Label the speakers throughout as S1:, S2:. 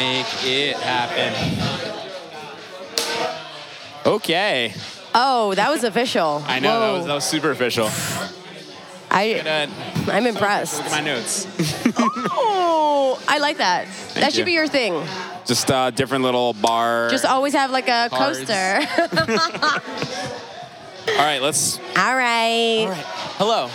S1: Make it happen. Okay.
S2: Oh, that was official.
S1: I know that was, that was super official.
S2: I,
S1: uh,
S2: I'm impressed.
S1: Look at my notes.
S2: Oh, I like that. that should
S1: you.
S2: be your thing.
S1: Just a different little bar.
S2: Just always have like a
S1: Cards.
S2: coaster.
S1: All right, let's.
S2: All right.
S1: All right. Hello.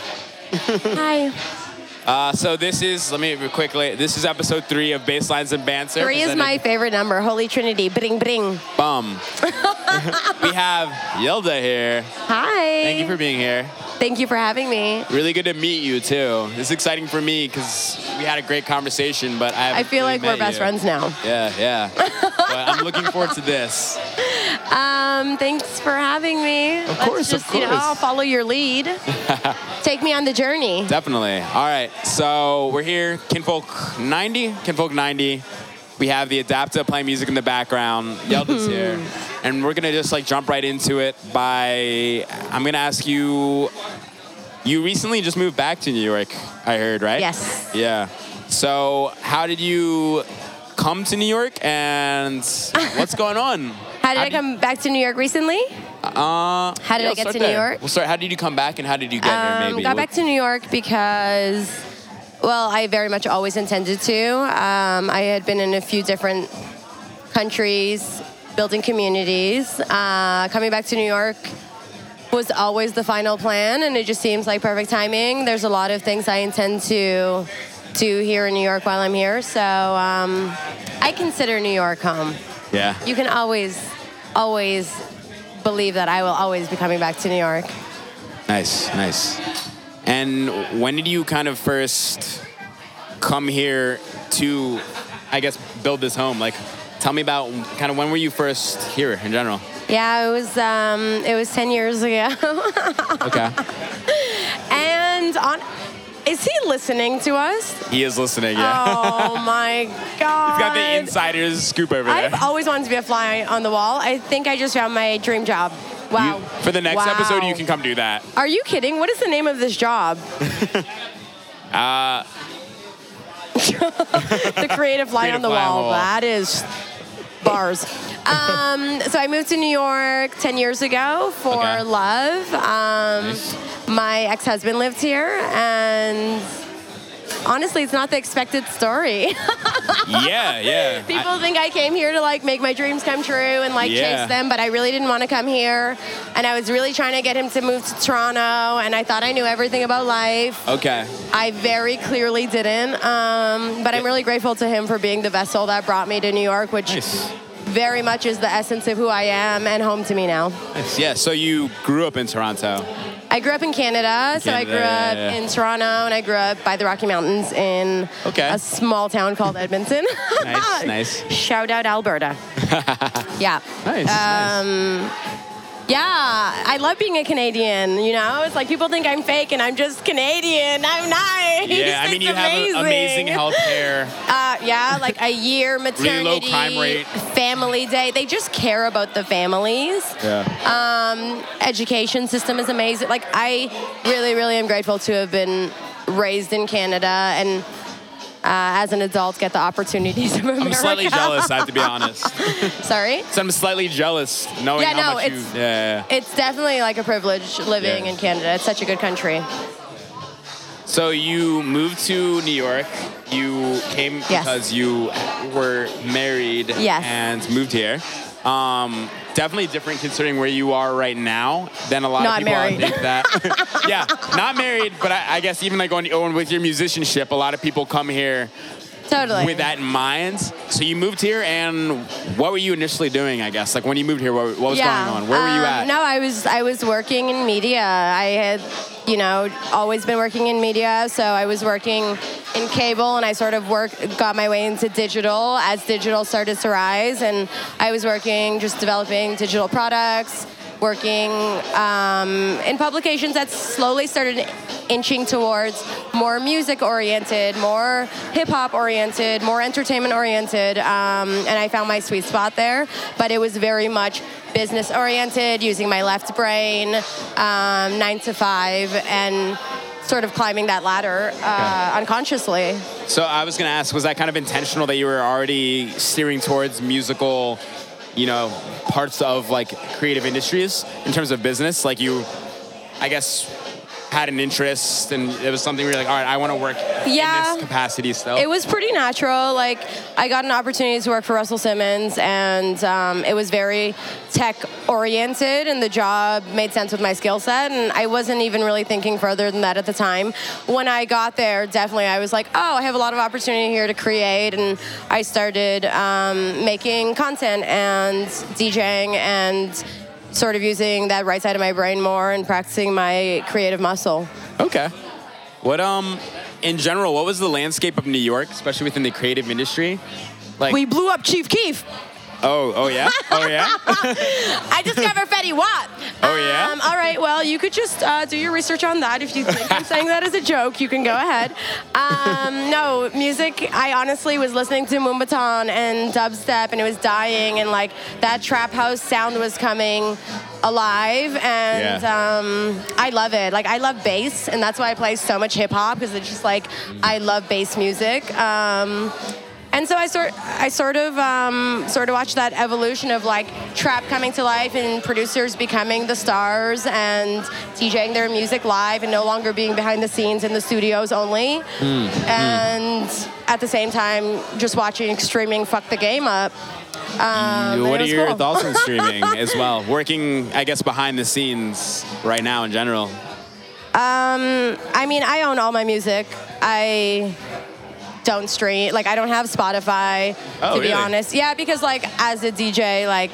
S2: Hi.
S1: Uh, so this is, let me quickly, this is episode three of Basslines and Banter.
S2: Three is my favorite number. Holy Trinity. Bring, bring.
S1: Bum. we have Yelda here.
S2: Hi.
S1: Thank you for being here.
S2: Thank you for having me.
S1: Really good to meet you too. This is exciting for me because we had a great conversation, but I
S2: I feel
S1: really
S2: like we're best
S1: you.
S2: friends now.
S1: Yeah, yeah. but I'm looking forward to this.
S2: Um, thanks for having me. Of
S1: course,
S2: Let's
S1: of
S2: just, You know,
S1: course.
S2: I'll follow your lead. Take me on the journey.
S1: Definitely. All right. So we're here, Kinfolk 90. Kinfolk 90. We have the Adapa playing music in the background. Yelda's here. And we're gonna just like jump right into it by I'm gonna ask you you recently just moved back to New York, I heard, right?
S2: Yes.
S1: Yeah. So how did you come to New York and what's going on?
S2: How did I
S1: you-
S2: come back to New York recently?
S1: Uh,
S2: How did
S1: yeah,
S2: I get to New
S1: there.
S2: York?
S1: Well, sorry, how did you come back and how did you get
S2: Um,
S1: here maybe?
S2: got back to New York because, well, I very much always intended to. Um, I had been in a few different countries, building communities. Uh, coming back to New York was always the final plan, and it just seems like perfect timing. There's a lot of things I intend to do here in New York while I'm here, so um, I consider New York home.
S1: Yeah.
S2: You can always, always believe that I will always be coming back to New York.
S1: Nice, nice. And when did you kind of first come here to, I guess, build this home? Like, tell me about kind of when were you first here in general?
S2: Yeah, it was um, it was ten years ago,
S1: Okay.
S2: and on. Is he listening to us?
S1: he is listening, yeah.
S2: Oh my god!
S1: He's got the insider's scoop over there.
S2: I've always wanted to be a fly on the wall. I think I just found my dream job. Wow.
S1: You- for the next
S2: Wow.
S1: episode, you can come do that.
S2: Are you kidding? What is the name of this job?
S1: Uh,
S2: the creative fly
S1: Creative
S2: on the wall.
S1: the wall.
S2: That is bars. Um, so I moved to New York 10 years ago for
S1: Okay.
S2: love. Um,
S1: Nice.
S2: My ex husband lived here, and honestly, it's not the expected story.
S1: yeah, yeah. I-
S2: People think I came here to like make my dreams come true and like
S1: Yeah.
S2: chase them, but I really didn't want to come here. And I was really trying to get him to move to Toronto, and I thought I knew everything about life.
S1: okay.
S2: I very clearly didn't. Um, but I'm really grateful to him for being the vessel that brought me to New York, which
S1: Nice.
S2: very much is the essence of who I am and home to me now.
S1: nice. Yeah, so you grew up in Toronto.
S2: I grew up in Canada, so I grew up
S1: yeah.
S2: in Toronto, and I grew up by the Rocky Mountains in
S1: Okay.
S2: a small town called Edmonton.
S1: Nice, nice.
S2: Shout out Alberta. yeah.
S1: Nice, nice.
S2: Um, Yeah, I love being a Canadian. You know, it's like people think I'm fake and I'm just Canadian. I'm nice.
S1: Yeah, I mean, you have amazing health care.
S2: Uh, yeah, like a year maternity,
S1: crime rate.
S2: family day. They just care about the families.
S1: Yeah.
S2: Um, education system is amazing. Like I really, really am grateful to have been raised in Canada and Uh, as an adult get the opportunities of America.
S1: I'm slightly jealous, I have to be honest.
S2: Sorry.
S1: So I'm slightly jealous knowing
S2: Yeah,
S1: how
S2: no,
S1: much you.
S2: it's-
S1: Yeah, yeah, yeah.
S2: It's definitely like a privilege living
S1: Yeah.
S2: in Canada. It's such a good country.
S1: So you moved to New York. You came
S2: Yes.
S1: because you were married
S2: Yes.
S1: and moved here. Um, definitely different considering where you are right now than a lot
S2: Not
S1: of people
S2: married.
S1: think that. yeah, not married, but I, I guess even like on, on with your musicianship, a lot of people come here
S2: Totally.
S1: with that in mind. So you moved here, and what were you initially doing? I guess like when you moved here, what, what was going on? Where were you
S2: Um,
S1: at?
S2: No, I was I was working in media. I had, you know, always been working in media. So I was working in cable, and I sort of work got my way into digital as digital started to rise. And I was working just developing digital products, working um, in publications that slowly started inching towards more music oriented, more hip hop oriented, more entertainment oriented. Um, and I found my sweet spot there. But it was very much business oriented, using my left brain, um, nine to five. And sort of climbing that ladder uh, unconsciously.
S1: So I was gonna ask, was that kind of intentional that you were already steering towards musical, you know, parts of like creative industries in terms of business? Like you, I guess, had an interest and it was something where you're like, all right, I want to work
S2: Yeah.
S1: in this capacity still.
S2: It was pretty natural. Like I got an opportunity to work for Russell Simmons, and um, it was very tech oriented, and the job made sense with my skill set. And I wasn't even really thinking further than that at the time. When I got there, definitely I was like, oh, I have a lot of opportunity here to create, and I started um, making content and DJing and sort of using that right side of my brain more and practicing my creative muscle.
S1: Okay. What um, in general, what was the landscape of New York, especially within the creative industry? Like,
S2: We blew up Chief Keef.
S1: Oh, oh yeah, oh yeah.
S2: I discovered Fetty Wap.
S1: Oh, yeah?
S2: Um, all right. Well, you could just uh, do your research on that. If you think I'm saying that as a joke, you can go ahead. Um, no, music. I honestly was listening to Moombahton and dubstep, and it was dying, and like that trap house sound was coming alive, and
S1: Yeah.
S2: um, I love it. Like I love bass, and that's why I play so much hip hop because it's just like I love bass music. Um, and so I sort, I sort of, um, sort of watched that evolution of like trap coming to life and producers becoming the stars and DJing their music live and no longer being behind the scenes in the studios only. And at the same time, just watching streaming fuck the game up. Um,
S1: what are your
S2: cool.
S1: thoughts on streaming as well? Working, I guess, behind the scenes right now in general.
S2: Um, I mean, I own all my music. I don't stream. Like, I don't have Spotify,
S1: Oh,
S2: to be
S1: really?
S2: honest. Yeah, because like as a DJ, like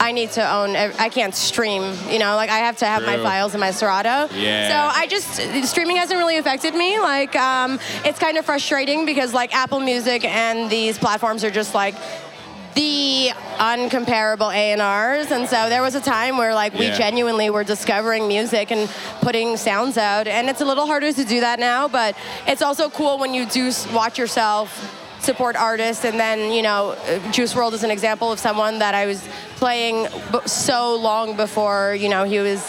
S2: I need to own. I can't stream. You know, like I have to have my files in my Serato.
S1: Yeah.
S2: So I just streaming hasn't really affected me. Like, um, it's kind of frustrating because like Apple Music and these platforms are just like the uncomparable A&Rs and so there was a time where like we
S1: Yeah.
S2: genuinely were discovering music and putting sounds out. And it's a little harder to do that now but it's also cool when you do watch yourself support artists. And then you know Juice WRLD is an example of someone that I was playing so long before you know he was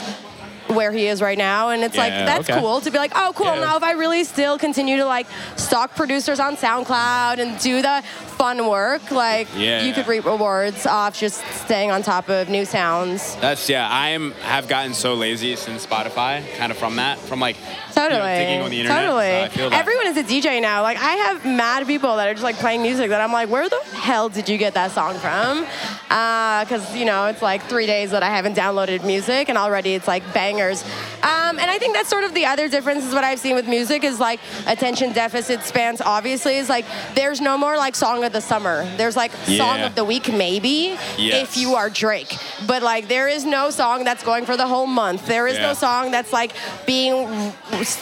S2: where he is right now and it's like that's
S1: okay.
S2: cool to be like oh cool
S1: Yeah.
S2: now if I really still continue to like stalk producers on SoundCloud and do the fun work like
S1: Yeah.
S2: you could reap rewards off just staying on top of new sounds
S1: That's yeah. I am have gotten so lazy since Spotify, kind of from that, from like you know,
S2: totally
S1: digging on the internet.
S2: totally
S1: So I feel that.
S2: everyone is a dj now like i have mad people that are just like playing music that i'm like where the hell did you get that song from uh, because you know it's like three days that i haven't downloaded music and already it's like um, and i think that's sort of the other difference is what i've seen with music is like attention deficit spans obviously is like there's no more like song of the summer. There's like song of the week maybe
S1: Yes.
S2: if you are drake. But like there is no song that's going for the whole month. There is
S1: Yeah.
S2: no song that's like being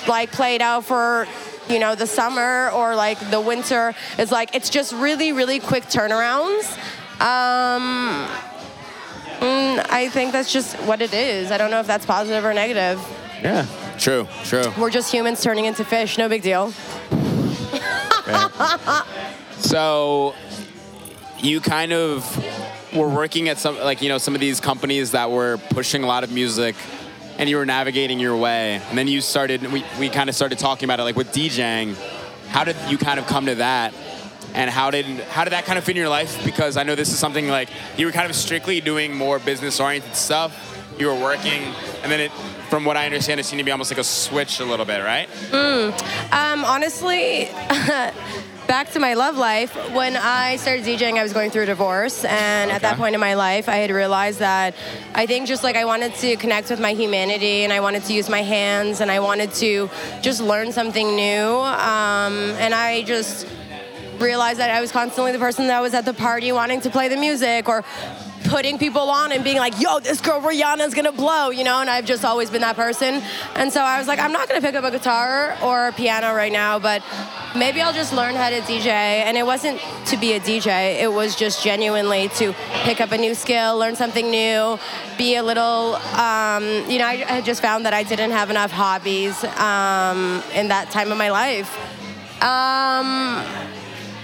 S2: like played out for you know the summer or like the winter. Is like it's just really really quick turnarounds. Um mm, i think that's just what it is. I don't know if that's positive or negative.
S1: Yeah. True. True.
S2: we're just humans turning into fish. No big deal.
S1: So you kind of were working at some like you know some of these companies that were pushing a lot of music and you were navigating your way. And then you started we, we kind of started talking about it like with DJing how did you kind of come to that and how did how did that kind of fit in your life? Because I know this is something like you were kind of strictly doing more business oriented stuff. You were working and then it from what I understand it seemed to be almost like a switch a little bit right?
S2: Um, honestly, back to my love life. When I started DJing, I was going through a divorce, and at that point in my life, I had realized that I think just like I wanted to connect with my humanity, and I wanted to use my hands, and I wanted to just learn something new, um, and I just realized that I was constantly the person that was at the party wanting to play the music or putting people on and being like, yo, this girl Rihanna's gonna blow, you know, and I've just always been that person. And so I was like, I'm not gonna pick up a guitar or a piano right now, but maybe I'll just learn how to DJ. And it wasn't to be a DJ, it was just genuinely to pick up a new skill, learn something new, be a little, um, you know, I, I had just found that I didn't have enough hobbies um, in that time of my life. Um,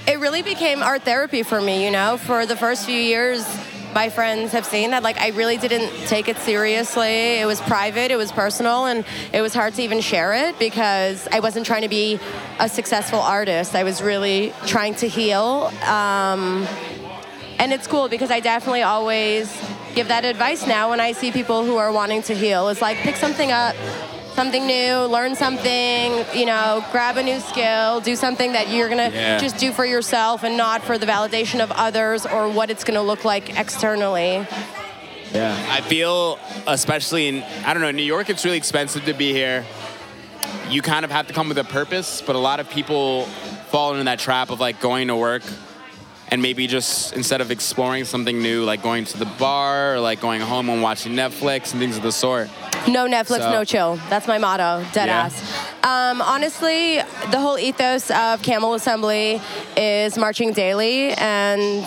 S2: it really became art therapy for me, you know. For the first few years, my friends have seen that like I really didn't take it seriously. It was private, it was personal, and it was hard to even share it because I wasn't trying to be a successful artist. I was really trying to heal. Um, and it's cool because I definitely always give that advice now when I see people who are wanting to heal. It's like pick something up, something new, learn something, you know, grab a new skill, do something that you're gonna
S1: Yeah.
S2: just do for yourself and not for the validation of others or what it's gonna look like externally.
S1: Yeah. I feel, especially in, I don't know, New York, it's really expensive to be here. You kind of have to come with a purpose, but a lot of people fall into that trap of like going to work and maybe just instead of exploring something new, like going to the bar or like going home and watching Netflix and things of the sort.
S2: No Netflix,
S1: So-
S2: no chill. That's my motto, dead
S1: Yeah.
S2: ass. Um, honestly, the whole ethos of Camel Assembly is marching daily, and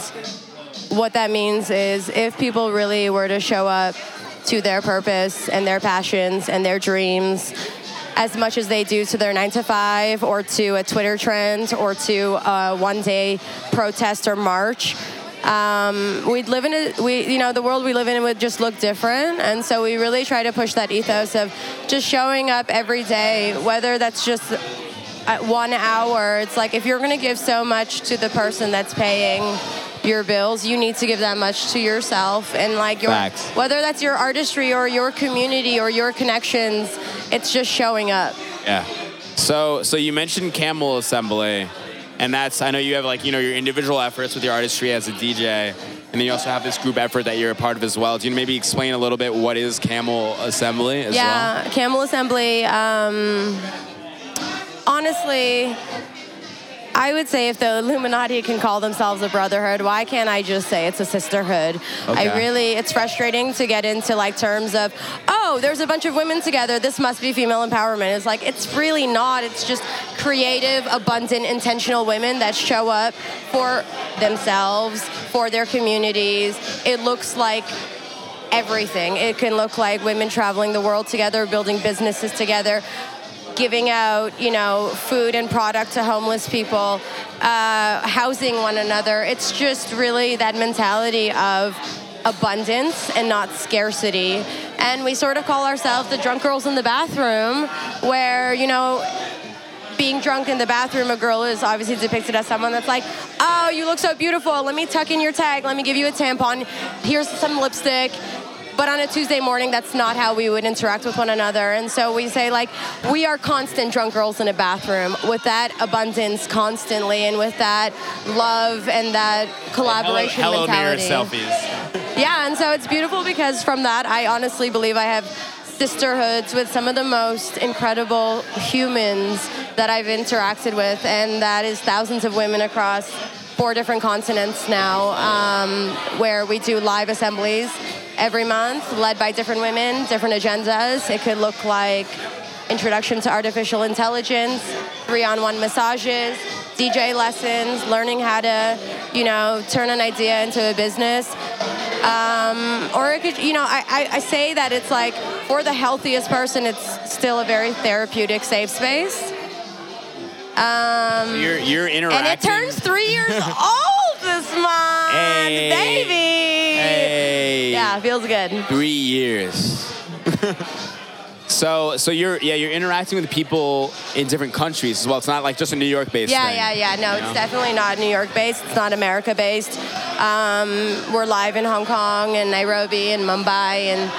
S2: what that means is if people really were to show up to their purpose and their passions and their dreams as much as they do to their nine to five or to a Twitter trend or to a one day protest or march. Um, we'd live in a, we, you know, the world we live in would just look different. And so we really try to push that ethos of just showing up every day, whether that's just at one hour. It's like if you're going to give so much to the person that's paying your bills, you need to give that much to yourself. And like your,
S1: Facts.
S2: whether that's your artistry or your community or your connections, it's just showing up.
S1: Yeah. So so you mentioned Camel Assembly, and that's I know you have like you know your individual efforts with your artistry as a DJ, and then you also have this group effort that you're a part of as well. Do you maybe explain a little bit what is Camel Assembly as well?
S2: yeah, Camel Assembly. Um, honestly, I would say if the Illuminati can call themselves a brotherhood, why can't I just say it's a sisterhood?
S1: Okay.
S2: I really, it's frustrating to get into like terms of, oh, there's a bunch of women together. This must be female empowerment. It's like it's really not. It's just creative, abundant, intentional women that show up for themselves, for their communities. It looks like everything. It can look like women traveling the world together, building businesses together, giving out, you know, food and product to homeless people, uh, housing one another. It's just really that mentality of abundance and not scarcity. And we sort of call ourselves the drunk girls in the bathroom, where, you know, being drunk in the bathroom, a girl is obviously depicted as someone that's like, oh, you look so beautiful. Let me tuck in your tag. Let me give you a tampon. Here's some lipstick. But on a Tuesday morning, that's not how we would interact with one another. And so we say, like, we are constant drunk girls in a bathroom with that abundance constantly and with that love and that collaboration
S1: hello, hello mirror selfies.
S2: Yeah, and so it's beautiful because from that, I honestly believe I have sisterhoods with some of the most incredible humans that I've interacted with, and that is thousands of women across four different continents now, um, where we do live assemblies every month, led by different women, different agendas. It could look like introduction to artificial intelligence, three-on-one massages, DJ lessons, learning how to, you know, turn an idea into a business. Um, or it could, you know, I, I, I say that it's like for the healthiest person, it's still a very therapeutic, safe space. Um,
S1: You're you're
S2: and it turns three years old this month,
S1: Hey.
S2: baby. Yeah, feels good.
S1: Three years. so so you're yeah you're interacting with people in different countries as well. It's not like just a New York based.
S2: Yeah,
S1: thing,
S2: yeah, yeah. No, it's
S1: know?
S2: definitely not New York based. It's not America based. Um, we're live in Hong Kong and Nairobi and Mumbai and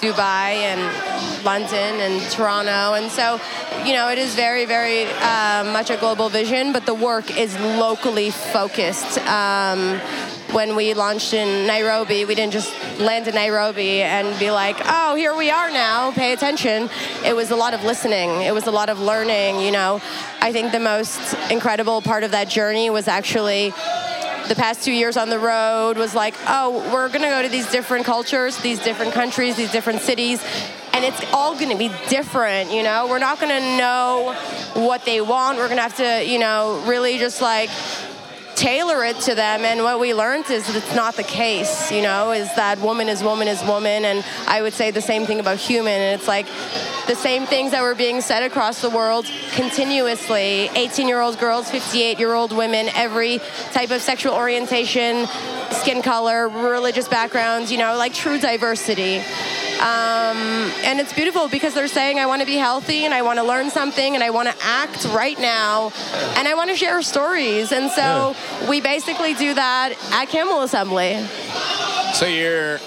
S2: Dubai and London and Toronto. And so, you know, it is very, very uh, much a global vision, but the work is locally focused. Um, when we launched in Nairobi, we didn't just land in Nairobi and be like, oh, here we are now, pay attention. It was a lot of listening, it was a lot of learning, you know. I think the most incredible part of that journey was actually the past two years on the road was like, oh, we're gonna go to these different cultures, these different countries, these different cities, and it's all gonna be different, you know? We're not gonna know what they want. We're gonna have to, you know, really just like tailor it to them. And what we learned is that it's not the case, you know, is that woman is woman is woman. And I would say the same thing about human. And it's like the same things that were being said across the world continuously 18 year old girls, 58 year old women, every type of sexual orientation, skin color, religious backgrounds, you know, like true diversity. Um, and it's beautiful because they're saying, I want to be healthy and I want to learn something and I want to act right now and I want to share stories. And so yeah. we basically do that at Camel Assembly.
S1: So you're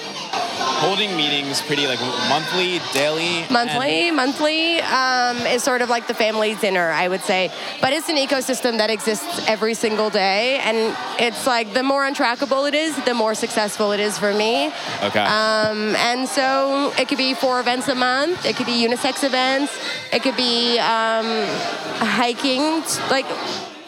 S1: holding meetings pretty like monthly, daily?
S2: Monthly, monthly um, is sort of like the family dinner, I would say. But it's an ecosystem that exists every single day, and it's like the more untrackable it is, the more successful it is for me.
S1: Okay.
S2: Um, and so it could be four events a month. It could be unisex events. It could be um, hiking, like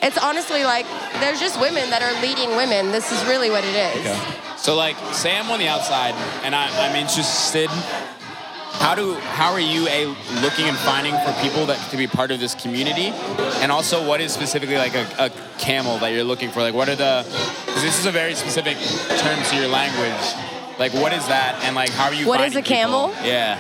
S2: it's honestly like there's just women that are leading women. This is really what it is.
S1: Okay. So like, say I'm on the outside and I, I'm interested. How do how are you a looking and finding for people that to be part of this community, and also what is specifically like a, a camel that you're looking for? Like, what are the? This is a very specific term to your language. Like, what is that, and like, how are you?
S2: What is a camel?
S1: People? Yeah.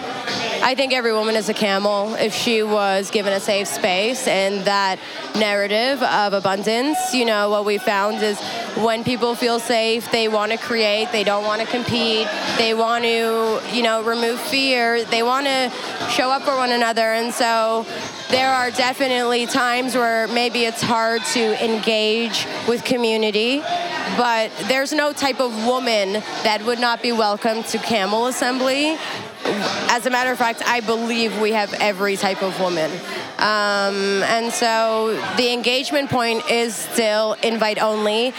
S2: I think every woman is a camel if she was given a safe space and that narrative of abundance. You know, what we found is when people feel safe, they want to create, they don't want to compete, they want to, you know, remove fear, they want to show up for one another. And so there are definitely times where maybe it's hard to engage with community, but there's no type of woman that would not be welcome to Camel Assembly as a matter of fact, I believe we have every type of woman. Um, and so the engagement point is still invite only,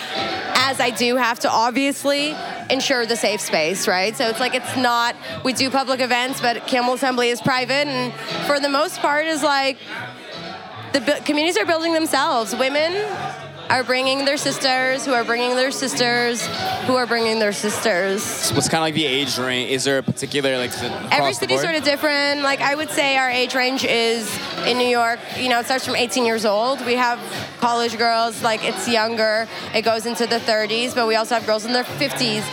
S2: as I do have to obviously ensure the safe space, right? So it's like it's not, we do public events, but Camel Assembly is private, and for the most part, is like the communities are building themselves. Women are bringing their sisters, who are bringing their sisters, who are bringing their sisters.
S1: So what's kind of like the age range? Is there a particular like?
S2: Every city's sort of different. Like I would say, our age range is in New York. You know, it starts from 18 years old. We have college girls, like it's younger. It goes into the 30s, but we also have girls in their 50s.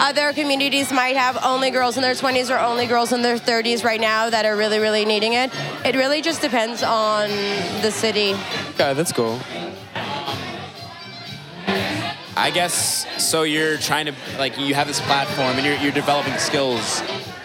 S2: Other communities might have only girls in their 20s or only girls in their 30s right now that are really, really needing it. It really just depends on the city.
S1: Okay, that's cool. I guess so. You're trying to like you have this platform and you're, you're developing skills.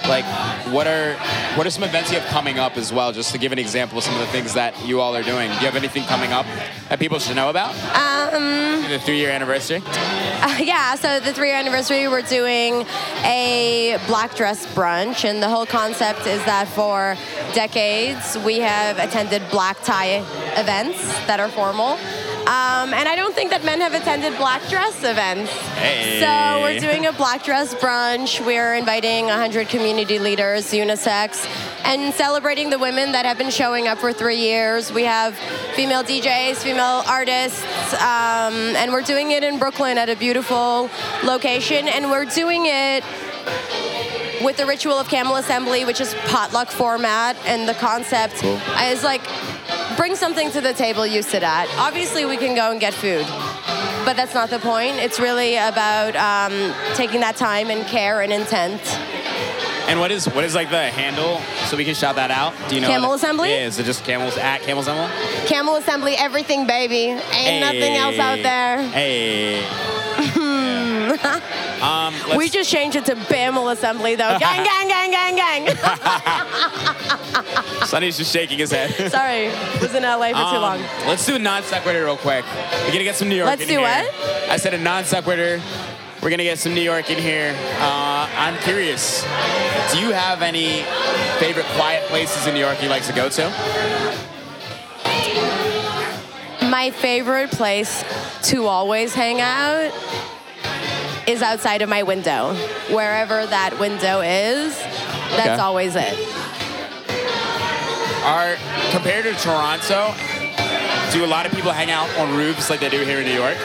S1: Like, what are what are some events you have coming up as well? Just to give an example of some of the things that you all are doing. Do you have anything coming up that people should know about?
S2: Um,
S1: the three year anniversary.
S2: Uh, yeah. So the three year anniversary, we're doing a black dress brunch, and the whole concept is that for decades we have attended black tie events that are formal. Um, and I don't think that men have attended black dress events.
S1: Hey.
S2: So we're doing a black dress brunch. We're inviting 100 community leaders, unisex, and celebrating the women that have been showing up for three years. We have female DJs, female artists, um, and we're doing it in Brooklyn at a beautiful location. And we're doing it with the ritual of camel assembly, which is potluck format, and the concept cool. is like bring something to the table you sit at. Obviously, we can go and get food, but that's not the point. It's really about um, taking that time and care and intent.
S1: And what is what is like the handle so we can shout that out? Do you know?
S2: Camel Assembly.
S1: Yeah, is it just camels at Camel Assembly?
S2: Camel Assembly, everything, baby. Ain't hey. nothing else out there.
S1: Hey.
S2: um, we just changed it to Bamel Assembly, though. gang, gang, gang, gang, gang.
S1: Sonny's just shaking his head.
S2: Sorry, was in LA for um, too long.
S1: Let's do a non sequitur real quick. We're gonna get some New York.
S2: Let's
S1: in
S2: do
S1: here.
S2: what?
S1: I said a non sequitur. We're gonna get some New York in here. Uh, I'm curious. Do you have any favorite quiet places in New York you like to go to?
S2: My favorite place to always hang out is outside of my window. Wherever that window is, that's okay. always it.
S1: Are compared to Toronto, do a lot of people hang out on roofs like they do here in New York?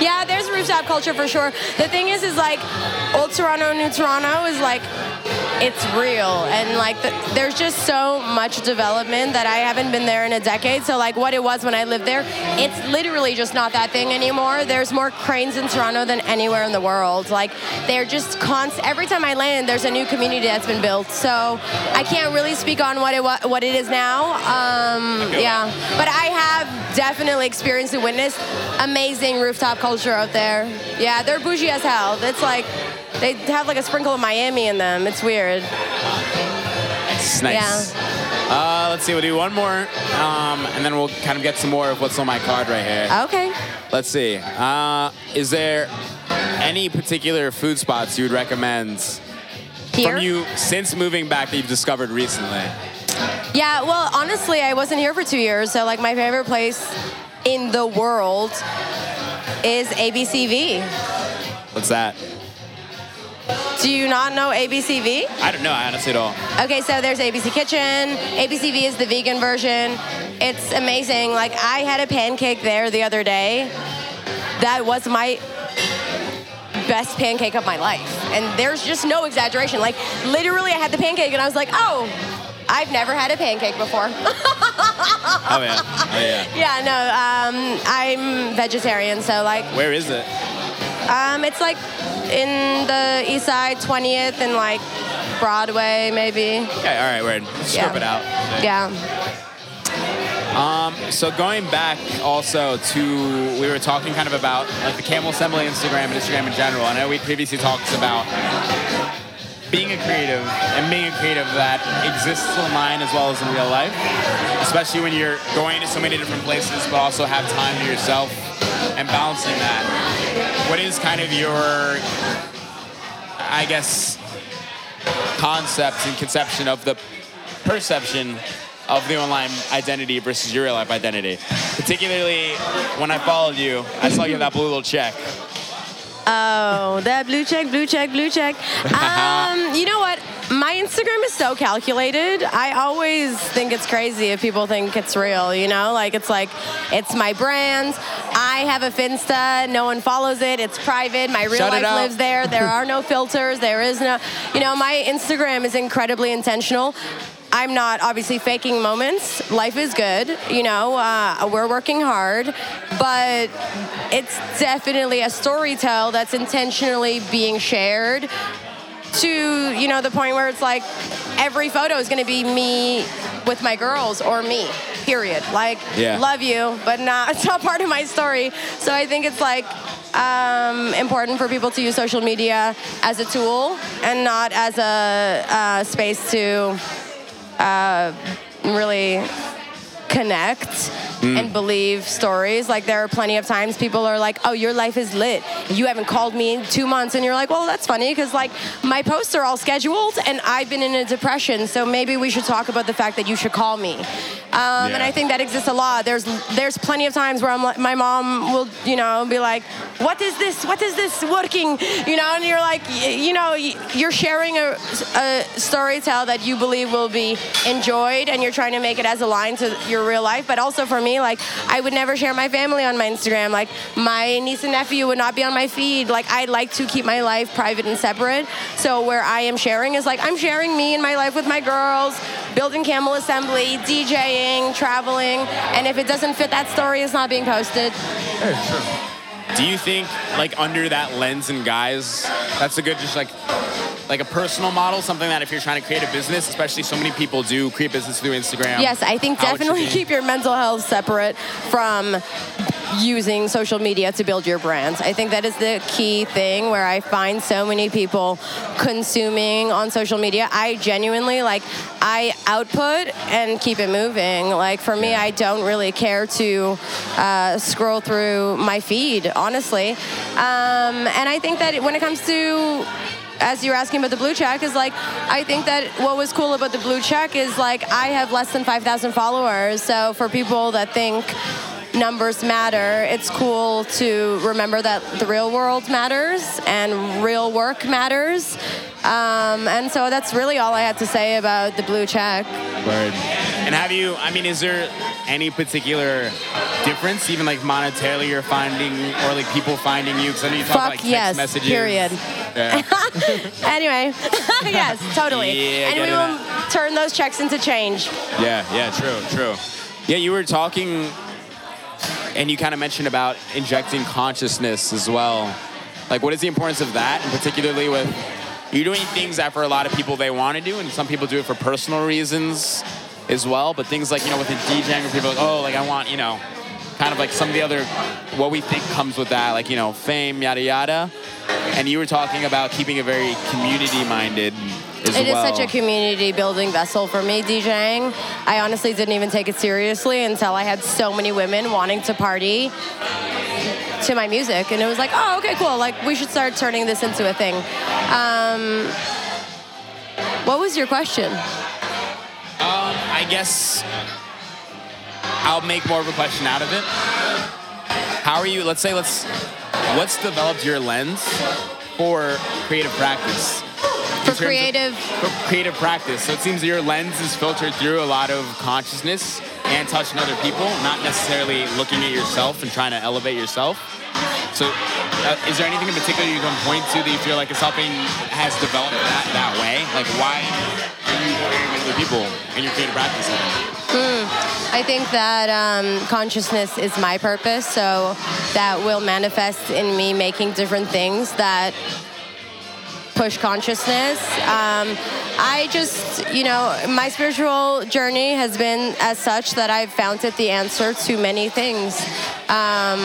S2: Yeah, there's rooftop culture for sure. The thing is, is like old Toronto, new Toronto is like it's real and like the, there's just so much development that I haven't been there in a decade. So like what it was when I lived there, it's literally just not that thing anymore. There's more cranes in Toronto than anywhere in the world. Like they're just constant. Every time I land, there's a new community that's been built. So I can't really speak on what it what it is now. Um, yeah, but I have definitely experienced and witnessed amazing rooftop culture out there. Yeah, they're bougie as hell. It's like they have like a sprinkle of Miami in them. It's weird.
S1: It's nice. Yeah. Uh, let's see. We'll do one more, um, and then we'll kind of get some more of what's on my card right here.
S2: Okay.
S1: Let's see. Uh, is there any particular food spots you would recommend
S2: Here?
S1: from you since moving back that you've discovered recently?
S2: Yeah. Well, honestly, I wasn't here for two years, so like my favorite place in the world is ABCV.
S1: What's that?
S2: Do you not know ABCV?
S1: I don't know. I honestly don't.
S2: Okay, so there's ABC Kitchen. ABCV is the vegan version. It's amazing. Like I had a pancake there the other day. That was my best pancake of my life. And there's just no exaggeration. Like literally I had the pancake and I was like, "Oh, I've never had a pancake before."
S1: oh yeah. Oh yeah.
S2: Yeah, no. Um, I'm vegetarian, so like
S1: Where is it?
S2: Um, it's like in the East Side, 20th, and like Broadway, maybe.
S1: Okay, all right, weird. Scope it out.
S2: Yeah.
S1: Um, so going back also to, we were talking kind of about like the Camel Assembly Instagram and Instagram in general. I know we previously talked about being a creative and being a creative that exists online as well as in real life, especially when you're going to so many different places but also have time to yourself and balancing that. What is kind of your, I guess, concept and conception of the perception of the online identity versus your real life identity? Particularly when I followed you, I saw you have that blue little check.
S2: Oh, that blue check, blue check, blue check. Um, you know what? My Instagram is so calculated. I always think it's crazy if people think it's real, you know? Like, it's like, it's my brand. I have a Finsta. No one follows it. It's private. My real
S1: Shut
S2: life lives there. There are no filters. There is no, you know, my Instagram is incredibly intentional. I'm not obviously faking moments. Life is good, you know. Uh, we're working hard, but it's definitely a story tell that's intentionally being shared to you know the point where it's like every photo is going to be me with my girls or me period. Like
S1: yeah.
S2: love you but not it's not part of my story. So i think it's like um, important for people to use social media as a tool and not as a, a space to uh, really connect mm. and believe stories. Like there are plenty of times people are like, "Oh, your life is lit. You haven't called me in two months," and you're like, "Well, that's funny because like my posts are all scheduled and I've been in a depression. So maybe we should talk about the fact that you should call me." Um, yeah. And I think that exists a lot. There's there's plenty of times where I'm like, my mom will you know be like, "What is this? What is this working?" You know, and you're like, you know, you're sharing a, a story tell that you believe will be enjoyed, and you're trying to make it as aligned to your real life. But also for me, like I would never share my family on my Instagram. Like my niece and nephew would not be on my feed. Like I like to keep my life private and separate. So where I am sharing is like I'm sharing me and my life with my girls, building Camel Assembly, DJing, traveling, and if it doesn't fit that story, it's not being posted.
S1: Yeah, sure. Do you think, like, under that lens and guys, that's a good, just like, like a personal model, something that if you're trying to create a business, especially so many people do create business through Instagram.
S2: Yes, I think definitely keep your mental health separate from using social media to build your brand. I think that is the key thing where I find so many people consuming on social media. I genuinely like I output and keep it moving. Like for me, I don't really care to uh, scroll through my feed, honestly. Um, and I think that when it comes to as you're asking about the blue check is like I think that what was cool about the blue check is like I have less than 5,000 followers. So for people that think numbers matter, it's cool to remember that the real world matters and real work matters. Um, and so that's really all I had to say about the blue check.
S1: Word. And have you? I mean, is there any particular difference, even like monetarily, you're finding, or like people finding you? Because I know you talk
S2: Fuck
S1: about like text
S2: yes,
S1: messages.
S2: period.
S1: Yeah.
S2: Anyway, yes, totally.
S1: Yeah,
S2: and we will turn those checks into change.
S1: yeah, yeah, true, true. Yeah, you were talking, and you kind of mentioned about injecting consciousness as well. Like, what is the importance of that, and particularly with you're doing things that for a lot of people they want to do, and some people do it for personal reasons as well. But things like you know, with the DJing, where people are like, oh, like I want you know, kind of like some of the other what we think comes with that, like you know, fame, yada yada. And you were talking about keeping it very community minded as
S2: It is
S1: well.
S2: such a community building vessel for me, DJing. I honestly didn't even take it seriously until I had so many women wanting to party to my music. And it was like, oh, okay, cool. Like, we should start turning this into a thing. Um, what was your question?
S1: I guess I'll make more of a question out of it. How are you? Let's say, let's. What's developed your lens for creative practice?
S2: For
S1: terms of-
S2: creative,
S1: for creative practice. So it seems your lens is filtered through a lot of consciousness and touching other people, not necessarily looking at yourself and trying to elevate yourself. So, uh, is there anything in particular you can point to that you feel like is helping has developed that that way? Like, why are you working with other people in your creative practice?
S2: I think that um, consciousness is my purpose, so that will manifest in me making different things that push consciousness. Um, I just, you know, my spiritual journey has been as such that I've found it the answer to many things. Um,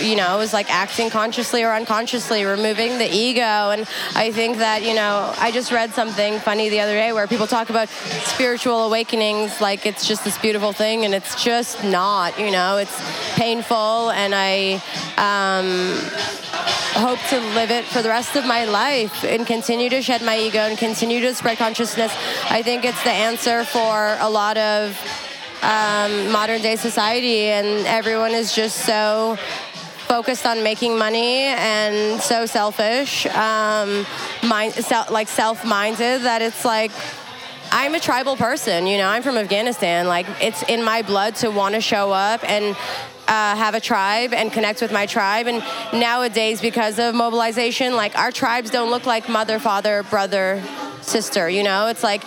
S2: you know, it was like acting consciously or unconsciously, removing the ego. And I think that, you know, I just read something funny the other day where people talk about spiritual awakenings like it's just this beautiful thing, and it's just not, you know, it's painful. And I, um, hope to live it for the rest of my life and continue to shed my ego and continue to spread consciousness. I think it's the answer for a lot of um, modern day society, and everyone is just so focused on making money and so selfish, um, mind, like self-minded that it's like. I'm a tribal person, you know. I'm from Afghanistan. Like, it's in my blood to want to show up and uh, have a tribe and connect with my tribe. And nowadays, because of mobilization, like our tribes don't look like mother, father, brother, sister. You know, it's like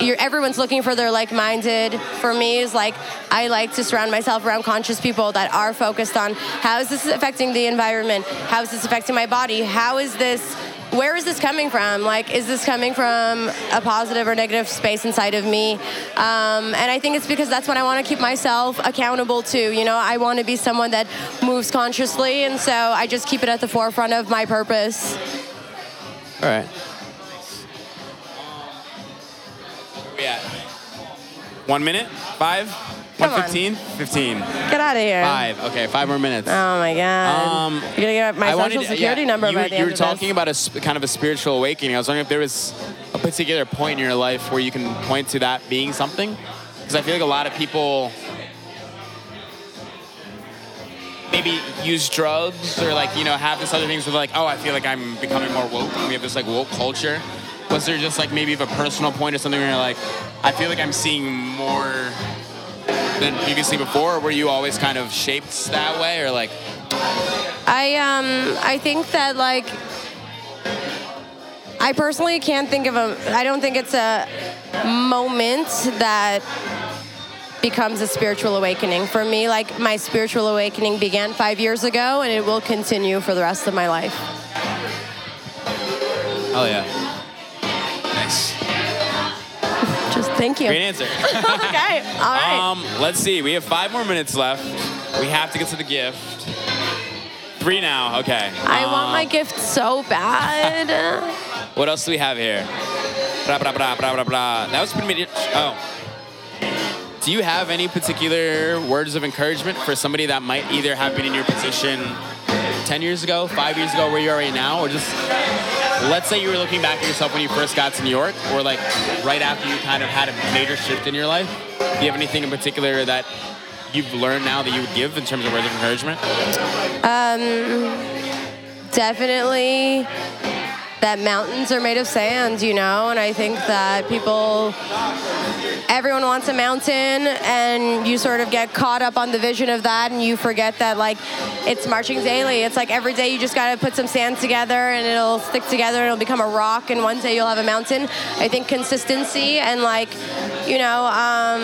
S2: you're, everyone's looking for their like-minded. For me, is like I like to surround myself around conscious people that are focused on how is this affecting the environment? How is this affecting my body? How is this? Where is this coming from? Like, is this coming from a positive or negative space inside of me? Um, and I think it's because that's what I want to keep myself accountable to. You know, I want to be someone that moves consciously, and so I just keep it at the forefront of my purpose.
S1: All right. Yeah. One minute? Five?
S2: Come
S1: One
S2: on.
S1: fifteen? Fifteen.
S2: Get out of here.
S1: Five. Okay, five more minutes.
S2: Oh my god.
S1: Um,
S2: You're gonna get my
S1: I
S2: social
S1: wanted-
S2: security
S1: yeah,
S2: number
S1: you,
S2: by the
S1: you
S2: end
S1: were
S2: of
S1: talking about a sp- kind of a spiritual awakening. I was wondering if there was a particular point in your life where you can point to that being something, because I feel like a lot of people maybe use drugs or like you know have this other things with like oh I feel like I'm becoming more woke. We have this like woke culture. Was there just like maybe of a personal point or something where you're like I feel like I'm seeing more than previously before, or were you always kind of shaped that way, or like
S2: I um I think that like I personally can't think of a I don't think it's a moment that becomes a spiritual awakening. For me, like my spiritual awakening began 5 years ago and it will continue for the rest of my life.
S1: oh yeah,
S2: thank you.
S1: great answer.
S2: okay. All right.
S1: Um, let's see. We have five more minutes left. We have to get to the gift. Three now. Okay.
S2: I want
S1: Um,
S2: my gift so bad.
S1: What else do we have here? Blah blah blah blah blah blah. That was pretty much. Oh. Do you have any particular words of encouragement for somebody that might either have been in your position 10 years ago, five years ago, where you are right now, or just let's say you were looking back at yourself when you first got to New York, or like right after you kind of had a major shift in your life? Do you have anything in particular that you've learned now that you would give in terms of words of encouragement?
S2: Um, Definitely that mountains are made of sand, you know, and I think that people, everyone wants a mountain, and you sort of get caught up on the vision of that, and you forget that like it's marching daily. It's like every day you just gotta put some sand together, and it'll stick together, and it'll become a rock, and one day you'll have a mountain. I think consistency and like, you know, um,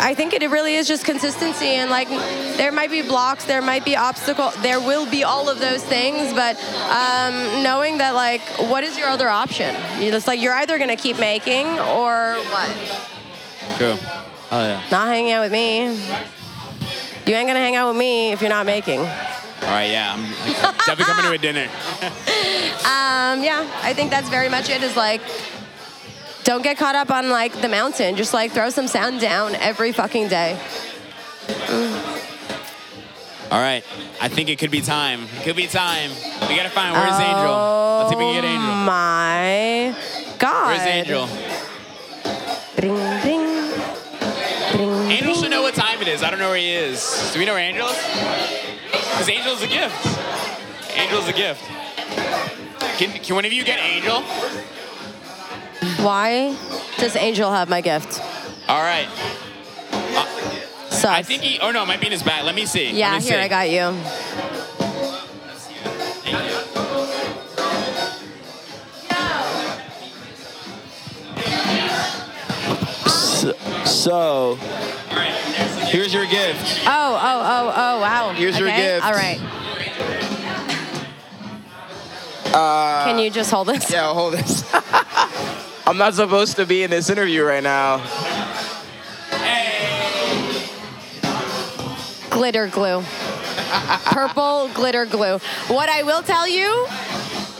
S2: I think it really is just consistency, and like there might be blocks, there might be obstacles, there will be all of those things, but um, knowing that like, what is your other option? It's like you're either gonna keep making or what?
S1: Cool. Oh yeah.
S2: Not hanging out with me. You ain't gonna hang out with me if you're not making.
S1: All right. Yeah. I'm I'm definitely coming to a dinner.
S2: Um, yeah, I think that's very much it. Is like, don't get caught up on like the mountain. Just like throw some sound down every fucking day.
S1: All right. I think it could be time. It could be time. We gotta find where's Angel. Let's see if we can get
S2: Oh
S1: Angel.
S2: my God.
S1: Where's Angel?
S2: Bring, bring. Bring,
S1: Angel should know what time it is. I don't know where he is. Do we know where Angel is? Because Angel's a gift. Angel's a gift. Can, can one of you get Angel?
S2: Why does Angel have my gift?
S1: All right.
S2: Sucks.
S1: I think he. Oh no, it might be in his bag. Let me see.
S2: Yeah,
S1: Let me
S2: here
S1: see.
S2: I got you.
S3: So,
S1: All right. there's
S3: here's your gift.
S2: Oh, oh, oh, oh, wow.
S3: Here's your gift.
S2: All right.
S3: Uh,
S2: Can you just hold this?
S3: yeah, hold this. I'm not supposed to be in this interview right now.
S2: Glitter glue. Purple glitter glue. What I will tell you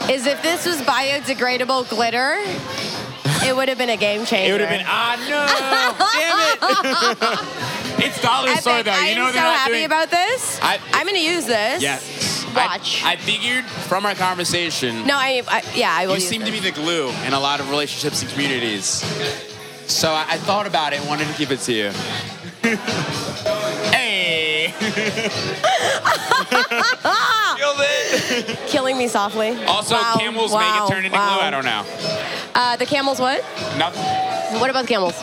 S2: is if this was biodegradable glitter, it would have been a game changer.
S1: It would have been. Ah no! Damn it! it's dollar store though.
S2: I
S1: You know
S2: I'm so
S1: they're not
S2: happy
S1: doing.
S2: about this.
S1: I-
S2: I'm gonna use this.
S1: Yes.
S2: Watch.
S1: I, I figured from our conversation.
S2: No, I, I yeah, I will.
S1: You seem to be the glue in a lot of relationships and communities. So I, I thought about it and wanted to give it to you. hey! Killed it!
S2: killing me softly.
S1: Also,
S2: Wow,
S1: camels
S2: wow,
S1: make it turn into
S2: wow.
S1: glue. I don't know.
S2: Uh, the camels what?
S1: Nothing.
S2: What about the camels?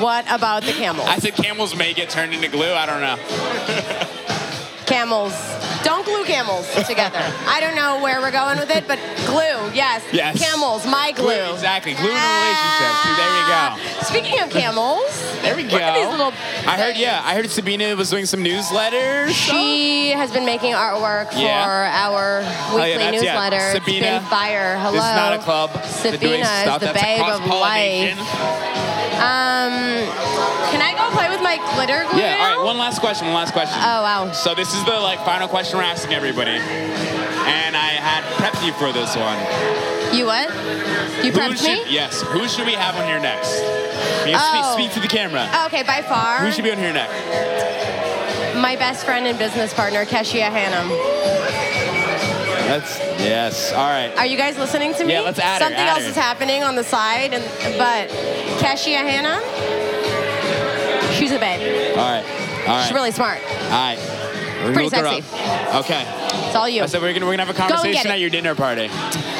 S2: what about the camels?
S1: I said camels may get turned into glue. I don't know.
S2: camels. Don't glue camels together. I don't know where we're going with it, but glue, yes.
S1: Yes.
S2: Camels, my glue.
S1: Glue, exactly. Glue in a relationship. See, there we go.
S2: Ah. Speaking of camels,
S1: There we go.
S2: Look at these little
S1: I heard, yeah, I heard Sabina was doing some newsletters.
S2: she has been making artwork for
S1: Yeah.
S2: our weekly
S1: yeah, that's- yeah.
S2: newsletter. It's
S1: Sabina,
S2: been fire. Hello.
S1: This is not a club.
S2: Sabina is the babe of
S1: cross-pollination.
S2: Um, can I go play with my glitter glue?
S1: Yeah, all right, one last question, one last question.
S2: Oh wow.
S1: So this is the like final question we're asking everybody. And I had prepped you for this one.
S2: You what? You
S1: Who
S2: prepped
S1: should,
S2: me?
S1: Yes. Who should we have on here next? Can you
S2: Oh.
S1: speak, speak to the camera?
S2: Oh, okay, by far,
S1: Who should be on here next?
S2: my best friend and business partner, Keshia Hannam.
S1: That's yes. All right.
S2: Are you guys listening to me?
S1: Yeah, let's add her,
S2: Something
S1: add
S2: else
S1: her.
S2: is happening on the side, and but Keshia Hannam, she's a babe.
S1: All right. All right.
S2: She's really smart.
S1: All right. We're gonna
S2: Pretty
S1: look her
S2: sexy.
S1: up. Okay.
S2: It's all you.
S1: I said we're gonna we're gonna have a conversation
S2: it.
S1: at your dinner party.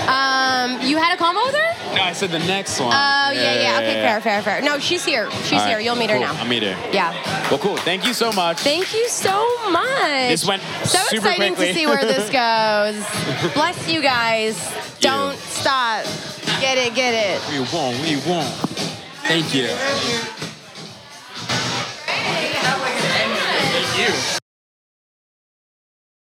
S2: Um, you had a combo with her?
S1: No, I said the next one.
S2: Oh yeah, yeah. Okay, fair, fair, fair. No, she's here. She's
S1: All right,
S2: here. You'll meet her now.
S1: I'll meet her.
S2: Yeah.
S1: Well, cool. Thank you so much.
S2: Thank you so much.
S1: This went
S2: so
S1: super
S2: exciting
S1: quickly.
S2: to see where this goes. Bless you guys. Don't stop. Get it, get it.
S1: We won't. We won't. Thank you. Thank you.